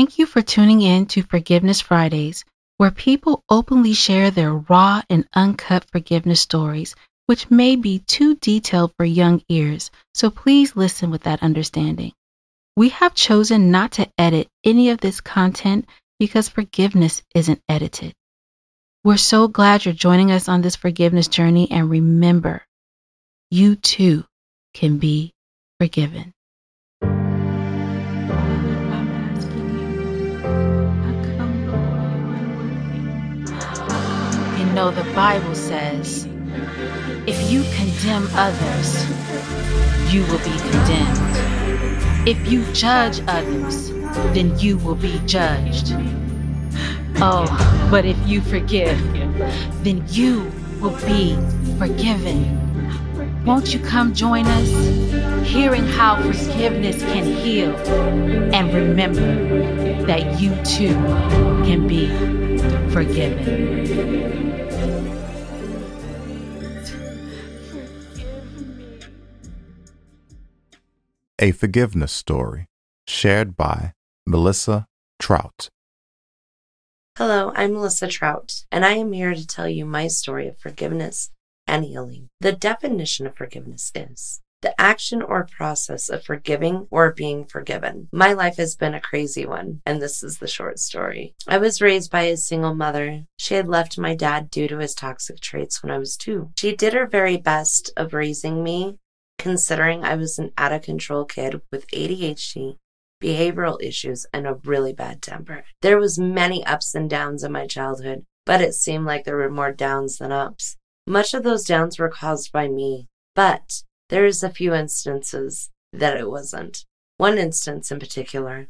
Thank you for tuning in to Forgiveness Fridays, where people openly share their raw and uncut forgiveness stories, which may be too detailed for young ears, so please listen with that understanding. We have chosen not to edit any of this content because forgiveness isn't edited. We're so glad you're joining us on this forgiveness journey, and remember, you too can be forgiven. Know, the Bible says, if you condemn others, you will be condemned. If you judge others, then you will be judged. Oh, but if you forgive, then you will be forgiven. Won't you come join us? Hearing how forgiveness can heal. And remember that you too can be forgiven. A Forgiveness Story, shared by Mellisa Trout. Hello, I'm Mellisa Trout, and I am here to tell you my story of forgiveness and healing. The definition of forgiveness is the action or process of forgiving or being forgiven. My life has been a crazy one, and this is the short story. I was raised by a single mother. She had left my dad due to his toxic traits when I was two. She did her very best of raising me, considering I was an out of control kid with ADHD behavioral issues and a really bad temper. There was many ups and downs in my childhood, but it seemed like there were more downs than ups. Much of those downs were caused by me, but there is a few instances that it wasn't. One instance in particular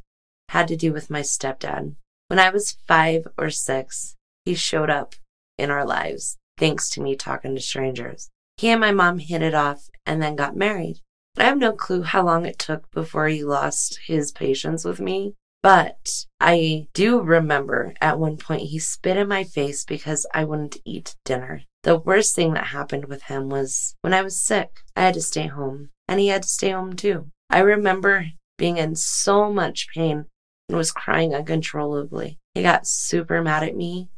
had to do with my stepdad. When I was 5 or 6, he showed up in our lives thanks to me talking to strangers. He and my mom hit it off and then got married. I have no clue how long it took before he lost his patience with me, but I do remember at one point he spit in my face because I wouldn't eat dinner. The worst thing that happened with him was when I was sick, I had to stay home, and he had to stay home too. I remember being in so much pain and was crying uncontrollably. He got super mad at me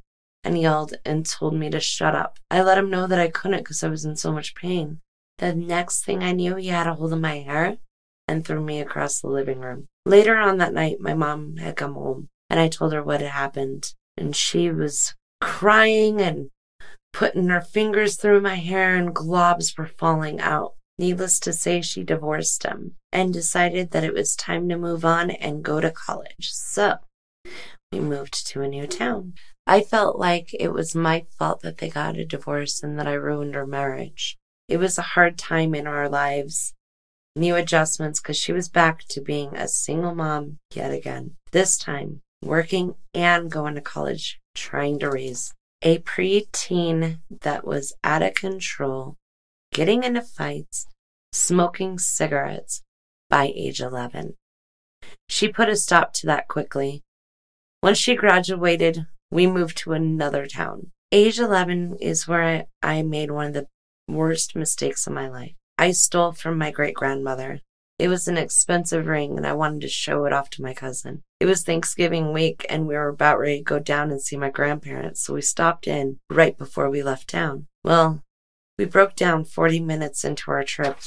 and yelled and told me to shut up. I let him know that I couldn't because I was in so much pain. The next thing I knew, he had a hold of my hair and threw me across the living room. Later on that night, my mom had come home and I told her what had happened. And she was crying and putting her fingers through my hair, and globs were falling out. Needless to say, she divorced him and decided that it was time to move on and go to college. So we moved to a new town. I felt like it was my fault that they got a divorce and that I ruined our marriage. It was a hard time in our lives. New adjustments because she was back to being a single mom yet again. This time, working and going to college, trying to raise a preteen that was out of control, getting into fights, smoking cigarettes by age 11. She put a stop to that quickly. Once she graduated, we moved to another town. Age 11 is where I, I made one of the worst mistakes of my life. I stole from my great grandmother. It was an expensive ring, and I wanted to show it off to my cousin. It was Thanksgiving week, and we were about ready to go down and see my grandparents, so we stopped in right before we left town. Well, we broke down 40 minutes into our trip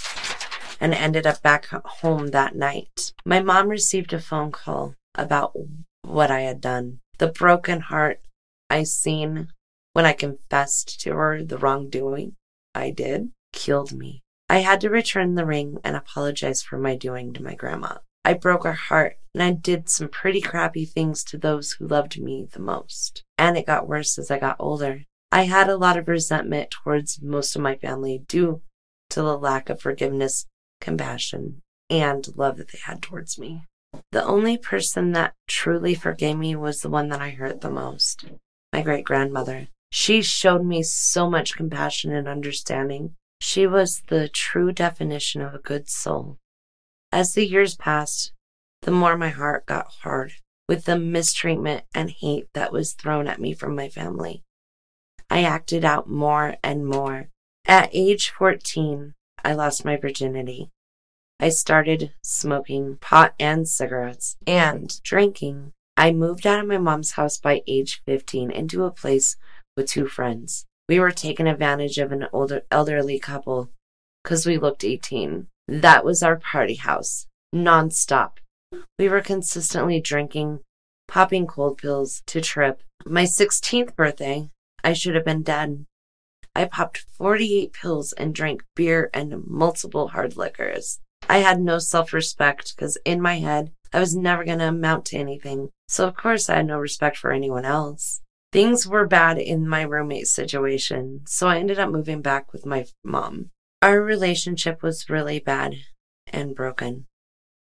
and ended up back home that night. My mom received a phone call about what I had done. The broken heart I seen when I confessed to her the wrongdoing I did killed me. I had to return the ring and apologize for my doing to my grandma. I broke her heart and I did some pretty crappy things to those who loved me the most. And it got worse as I got older. I had a lot of resentment towards most of my family due to the lack of forgiveness, compassion, and love that they had towards me. The only person that truly forgave me was the one that I hurt the most my great grandmother. She showed me so much compassion and understanding she was the true definition of a good soul. As the years passed, the more my heart got hard with the mistreatment and hate that was thrown at me from my family. I acted out more and more. At age 14, I lost my virginity. I started smoking pot and cigarettes and drinking I moved out of my mom's house by age 15 into a place with two friends. We were taking advantage of an older elderly couple because we looked 18. That was our party house, nonstop. We were consistently drinking, popping cold pills to trip. My 16th birthday, I should have been dead. I popped 48 pills and drank beer and multiple hard liquors. I had no self respect because in my head, I was never going to amount to anything. So, of course, I had no respect for anyone else. Things were bad in my roommate situation, so I ended up moving back with my mom. Our relationship was really bad and broken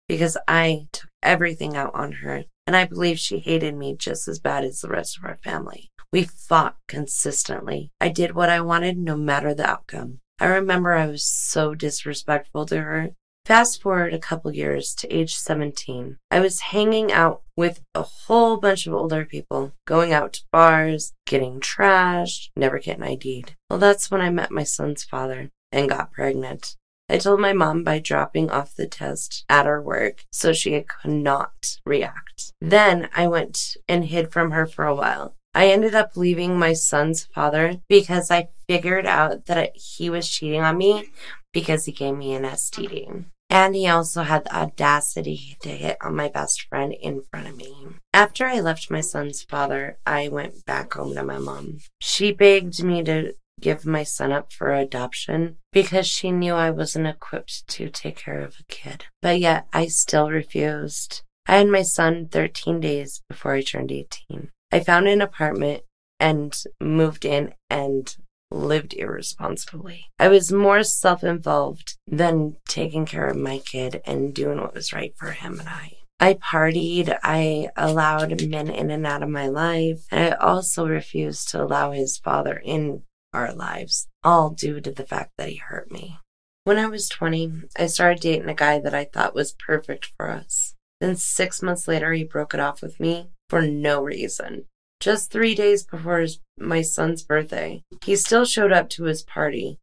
because I took everything out on her, and I believe she hated me just as bad as the rest of our family. We fought consistently. I did what I wanted no matter the outcome. I remember I was so disrespectful to her Fast forward a couple years to age 17. I was hanging out with a whole bunch of older people, going out to bars, getting trashed, never getting ID'd. Well, that's when I met my son's father and got pregnant. I told my mom by dropping off the test at her work so she could not react. Then I went and hid from her for a while. I ended up leaving my son's father because I figured out that he was cheating on me because he gave me an STD. And he also had the audacity to hit on my best friend in front of me. After I left my son's father, I went back home to my mom. She begged me to give my son up for adoption because she knew I wasn't equipped to take care of a kid. But yet I still refused. I had my son 13 days before I turned 18. I found an apartment and moved in and lived irresponsibly. I was more self involved than taking care of my kid and doing what was right for him and I. I partied, I allowed men in and out of my life, and I also refused to allow his father in our lives, all due to the fact that he hurt me. When I was 20, I started dating a guy that I thought was perfect for us. Then six months later, he broke it off with me for no reason. Just three days before his, my son's birthday, he still showed up to his party,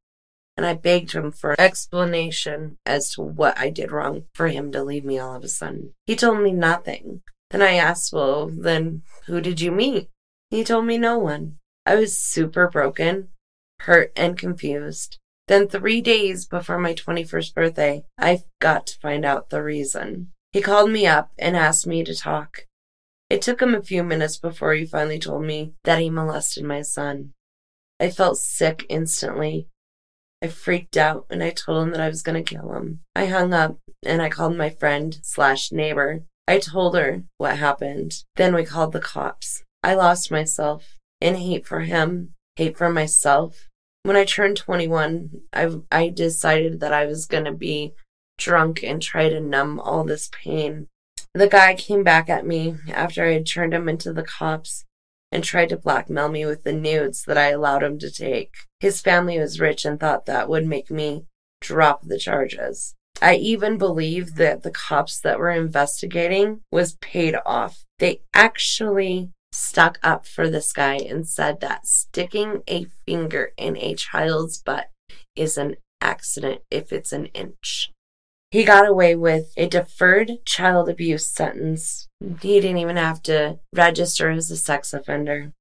and I begged him for an explanation as to what I did wrong for him to leave me all of a sudden. He told me nothing. Then I asked, Well, then who did you meet? He told me no one. I was super broken, hurt, and confused. Then, three days before my 21st birthday, I got to find out the reason. He called me up and asked me to talk. It took him a few minutes before he finally told me that he molested my son. I felt sick instantly. I freaked out and I told him that I was going to kill him. I hung up and I called my friend slash neighbor. I told her what happened. Then we called the cops. I lost myself in hate for him, hate for myself. When I turned 21, I, I decided that I was going to be drunk and try to numb all this pain. The guy came back at me after I had turned him into the cops and tried to blackmail me with the nudes that I allowed him to take. His family was rich and thought that would make me drop the charges. I even believe that the cops that were investigating was paid off. They actually stuck up for this guy and said that sticking a finger in a child's butt is an accident if it's an inch. He got away with a deferred child abuse sentence. He didn't even have to register as a sex offender.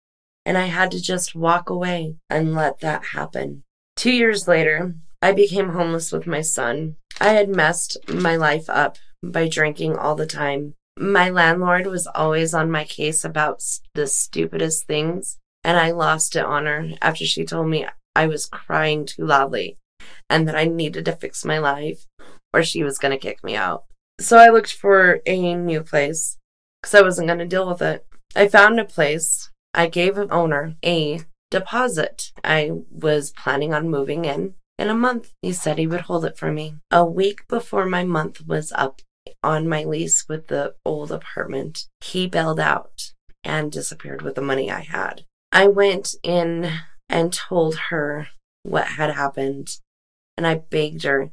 And I had to just walk away and let that happen. Two years later, I became homeless with my son. I had messed my life up by drinking all the time. My landlord was always on my case about the stupidest things, and I lost it on her after she told me I was crying too loudly and that I needed to fix my life or she was going to kick me out. So I looked for a new place because I wasn't going to deal with it. I found a place. I gave an owner a deposit. I was planning on moving in in a month. He said he would hold it for me. A week before my month was up on my lease with the old apartment, he bailed out and disappeared with the money I had. I went in and told her what had happened, and I begged her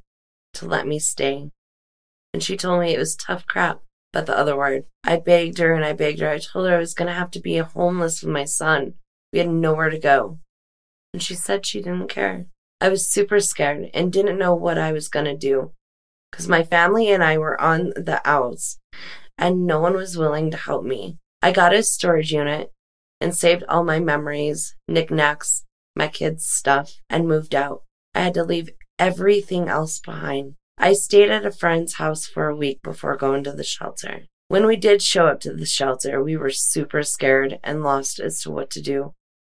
to let me stay. And she told me it was tough crap, but the other word. I begged her and I begged her. I told her I was going to have to be homeless with my son. We had nowhere to go. And she said she didn't care. I was super scared and didn't know what I was going to do because my family and I were on the outs and no one was willing to help me. I got a storage unit and saved all my memories, knickknacks, my kids' stuff, and moved out. I had to leave everything else behind. I stayed at a friend's house for a week before going to the shelter. When we did show up to the shelter, we were super scared and lost as to what to do.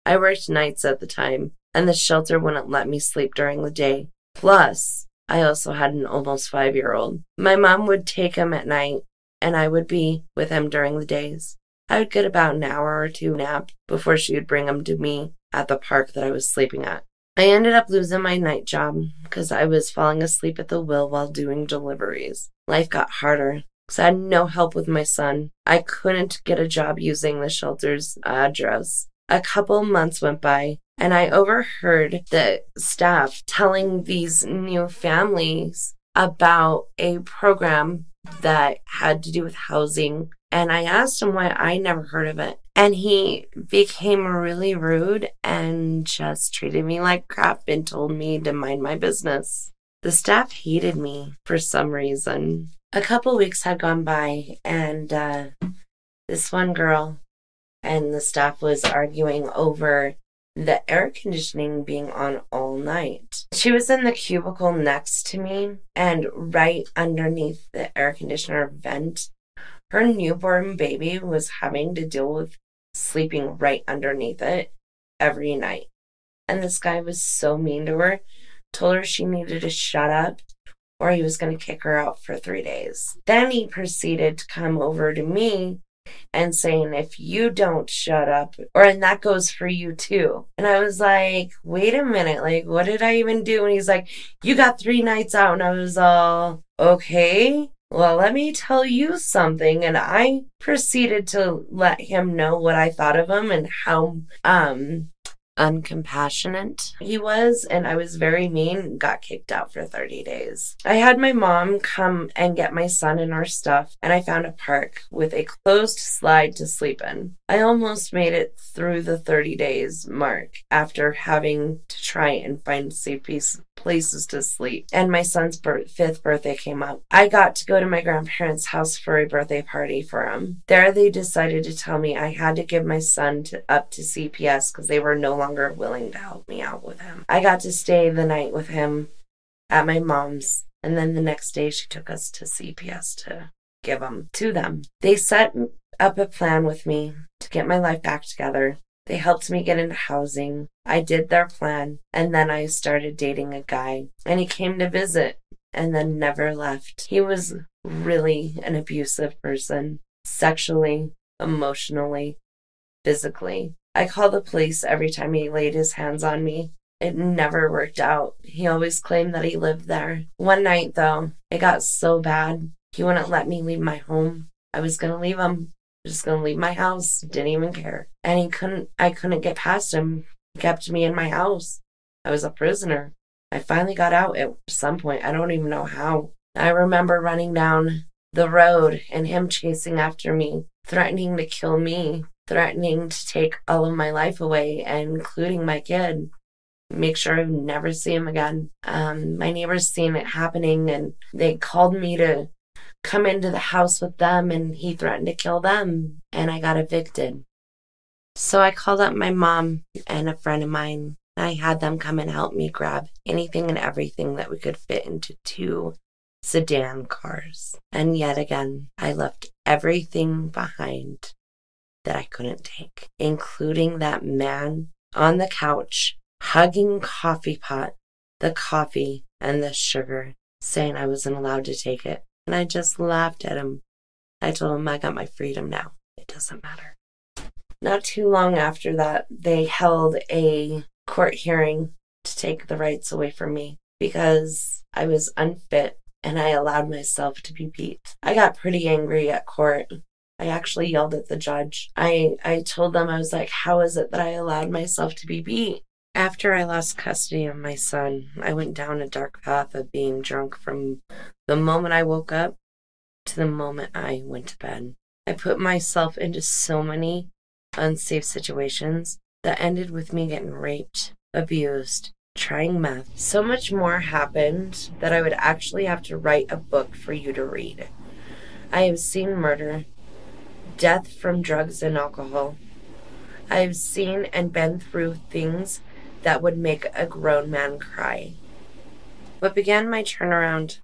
I worked nights at the time, and the shelter wouldn't let me sleep during the day. Plus, I also had an almost five year old. My mom would take him at night, and I would be with him during the days. I would get about an hour or two nap before she would bring him to me at the park that I was sleeping at. I ended up losing my night job because I was falling asleep at the wheel while doing deliveries. Life got harder because I had no help with my son. I couldn't get a job using the shelter's address. A couple months went by, and I overheard the staff telling these new families about a program that had to do with housing. And I asked him why I never heard of it. And he became really rude and just treated me like crap and told me to mind my business. The staff hated me for some reason. A couple weeks had gone by, and uh, this one girl and the staff was arguing over the air conditioning being on all night. She was in the cubicle next to me, and right underneath the air conditioner vent, her newborn baby was having to deal with sleeping right underneath it every night. And this guy was so mean to her, told her she needed to shut up or he was going to kick her out for three days. Then he proceeded to come over to me and saying, if you don't shut up, or and that goes for you too. And I was like, wait a minute, like, what did I even do? And he's like, you got three nights out. And I was all, okay. Well, let me tell you something. And I proceeded to let him know what I thought of him and how um uncompassionate he was, and I was very mean, got kicked out for 30 days. I had my mom come and get my son and our stuff, and I found a park with a closed slide to sleep in. I almost made it through the 30 days mark after having to try and find safe places to sleep. And my son's birth, fifth birthday came up. I got to go to my grandparents' house for a birthday party for him. There, they decided to tell me I had to give my son to, up to CPS because they were no longer longer willing to help me out with him. I got to stay the night with him at my mom's, and then the next day she took us to CPS to give him to them. They set up a plan with me to get my life back together. They helped me get into housing. I did their plan, and then I started dating a guy, and he came to visit and then never left. He was really an abusive person, sexually, emotionally, physically. I called the police every time he laid his hands on me. It never worked out. He always claimed that he lived there. One night, though, it got so bad, he wouldn't let me leave my home. I was going to leave him. Just to leave my house. Didn't even care. And he couldn't, I couldn't get past him. He kept me in my house. I was a prisoner. I finally got out at some point. I don't even know how. I remember running down the road and him chasing after me, threatening to kill me threatening to take all of my life away, including my kid. Make sure I never see him again. Um, my neighbors seen it happening and they called me to come into the house with them and he threatened to kill them and I got evicted. So I called up my mom and a friend of mine. I had them come and help me grab anything and everything that we could fit into two sedan cars. And yet again, I left everything behind that I couldn't take, including that man on the couch hugging coffee pot, the coffee and the sugar, saying I wasn't allowed to take it. And I just laughed at him. I told him I got my freedom now. It doesn't matter. Not too long after that, they held a court hearing to take the rights away from me because I was unfit and I allowed myself to be beat. I got pretty angry at court I actually yelled at the judge. I, I told them, I was like, how is it that I allowed myself to be beat? After I lost custody of my son, I went down a dark path of being drunk from the moment I woke up to the moment I went to bed. I put myself into so many unsafe situations that ended with me getting raped, abused, trying meth. So much more happened that I would actually have to write a book for you to read. I have seen murder, death from drugs and alcohol. I have seen and been through things that would make a grown man cry. What began my turnaround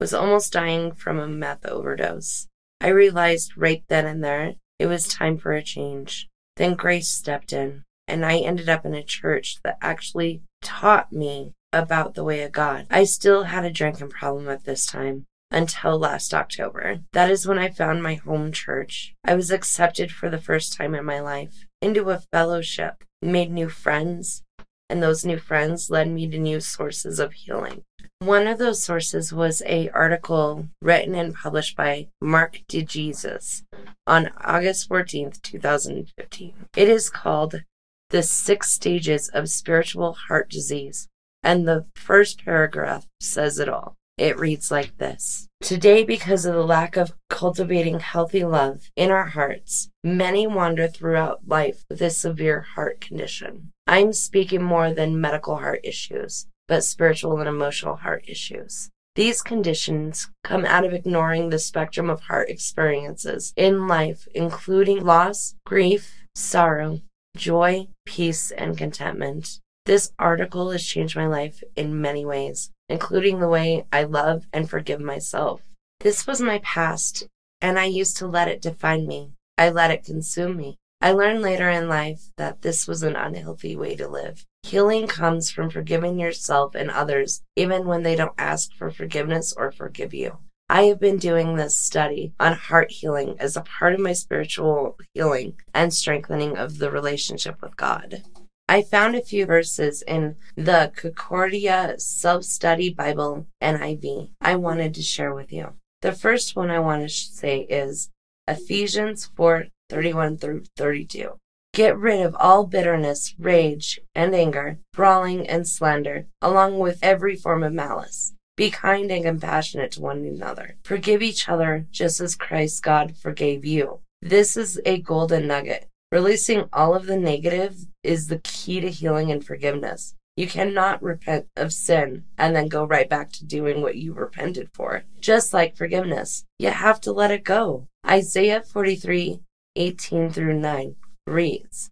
was almost dying from a meth overdose. I realized right then and there it was time for a change. Then grace stepped in, and I ended up in a church that actually taught me about the way of God. I still had a drinking problem at this time until last October. That is when I found my home church. I was accepted for the first time in my life into a fellowship, made new friends, and those new friends led me to new sources of healing. One of those sources was a article written and published by Mark DeJesus on August 14th, 2015. It is called The Six Stages of Spiritual Heart Disease, and the first paragraph says it all. It reads like this Today, because of the lack of cultivating healthy love in our hearts, many wander throughout life with a severe heart condition. I'm speaking more than medical heart issues, but spiritual and emotional heart issues. These conditions come out of ignoring the spectrum of heart experiences in life, including loss, grief, sorrow, joy, peace, and contentment. This article has changed my life in many ways including the way I love and forgive myself. This was my past, and I used to let it define me. I let it consume me. I learned later in life that this was an unhealthy way to live. Healing comes from forgiving yourself and others, even when they don't ask for forgiveness or forgive you. I have been doing this study on heart healing as a part of my spiritual healing and strengthening of the relationship with God. I found a few verses in the Concordia Self Study Bible NIV I wanted to share with you. The first one I want to say is Ephesians 4 31 through 32. Get rid of all bitterness, rage, and anger, brawling, and slander, along with every form of malice. Be kind and compassionate to one another. Forgive each other just as Christ God forgave you. This is a golden nugget. Releasing all of the negative is the key to healing and forgiveness. You cannot repent of sin and then go right back to doing what you repented for. Just like forgiveness, you have to let it go. Isaiah 43 18 through 9 reads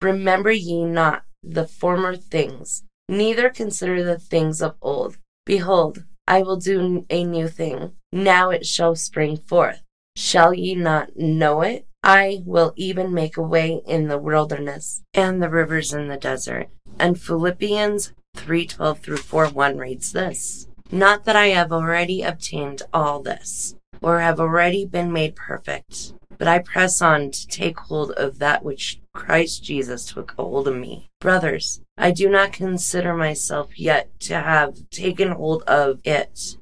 Remember ye not the former things, neither consider the things of old. Behold, I will do a new thing. Now it shall spring forth. Shall ye not know it? I will even make a way in the wilderness and the rivers in the desert. And Philippians 3:12 through 4:1 reads this: Not that I have already obtained all this or have already been made perfect, but I press on to take hold of that which Christ Jesus took hold of me. Brothers, I do not consider myself yet to have taken hold of it.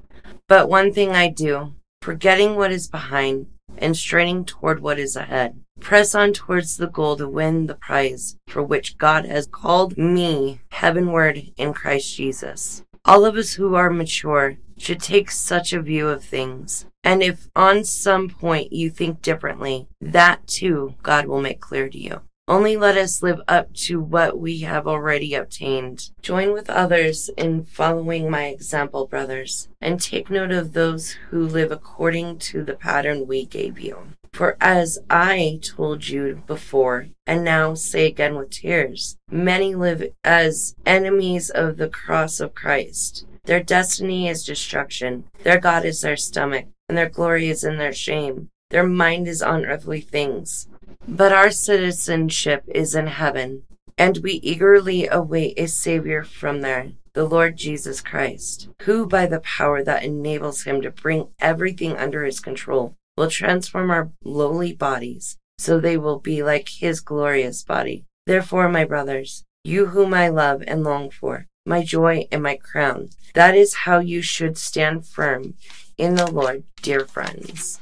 But one thing I do, forgetting what is behind and straining toward what is ahead. Press on towards the goal to win the prize for which God has called me heavenward in Christ Jesus. All of us who are mature should take such a view of things. And if on some point you think differently, that too God will make clear to you. Only let us live up to what we have already obtained. Join with others in following my example, brothers, and take note of those who live according to the pattern we gave you. For as I told you before, and now say again with tears, many live as enemies of the cross of Christ. Their destiny is destruction, their God is their stomach, and their glory is in their shame. Their mind is on earthly things but our citizenship is in heaven, and we eagerly await a Savior from there, the Lord Jesus Christ, who, by the power that enables him to bring everything under his control, will transform our lowly bodies so they will be like his glorious body. Therefore, my brothers, you whom I love and long for, my joy and my crown, that is how you should stand firm in the Lord, dear friends.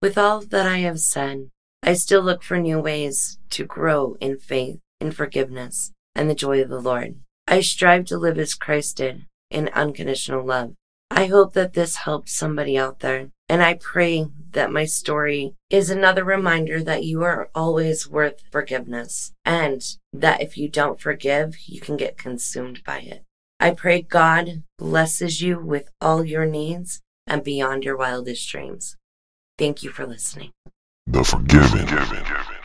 With all that I have said, I still look for new ways to grow in faith, in forgiveness, and the joy of the Lord. I strive to live as Christ did in unconditional love. I hope that this helps somebody out there, and I pray that my story is another reminder that you are always worth forgiveness, and that if you don't forgive, you can get consumed by it. I pray God blesses you with all your needs and beyond your wildest dreams. Thank you for listening. The forgiven.